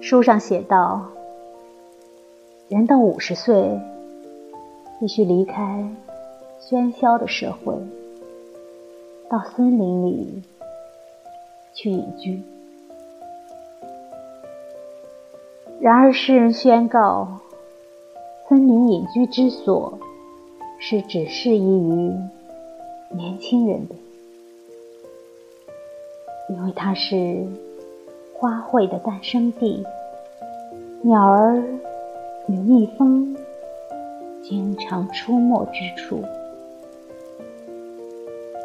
书上写道：人到五十岁，必须离开喧嚣的社会，到森林里去隐居。然而，世人宣告，森林隐居之所是只适宜于年轻人的，因为它是。花卉的诞生地，鸟儿与蜜蜂经常出没之处，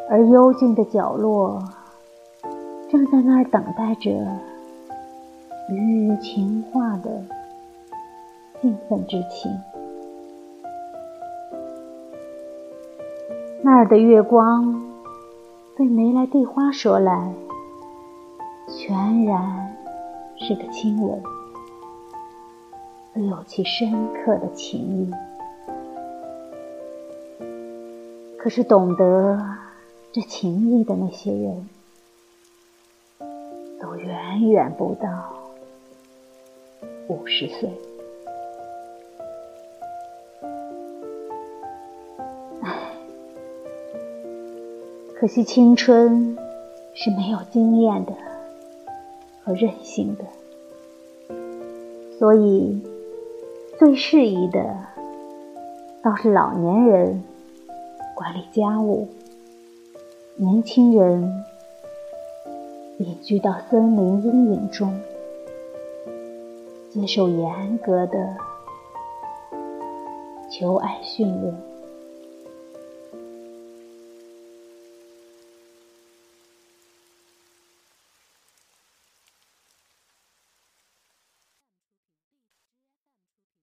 而幽静的角落正在那儿等待着鱼鱼情话的兴奋之情。那儿的月光对梅来蒂花说来。全然是个亲吻，又有其深刻的情意。可是懂得这情意的那些人，都远远不到五十岁。唉，可惜青春是没有经验的。和任性的，所以最适宜的倒是老年人管理家务，年轻人隐居到森林阴影中，接受严格的求爱训练。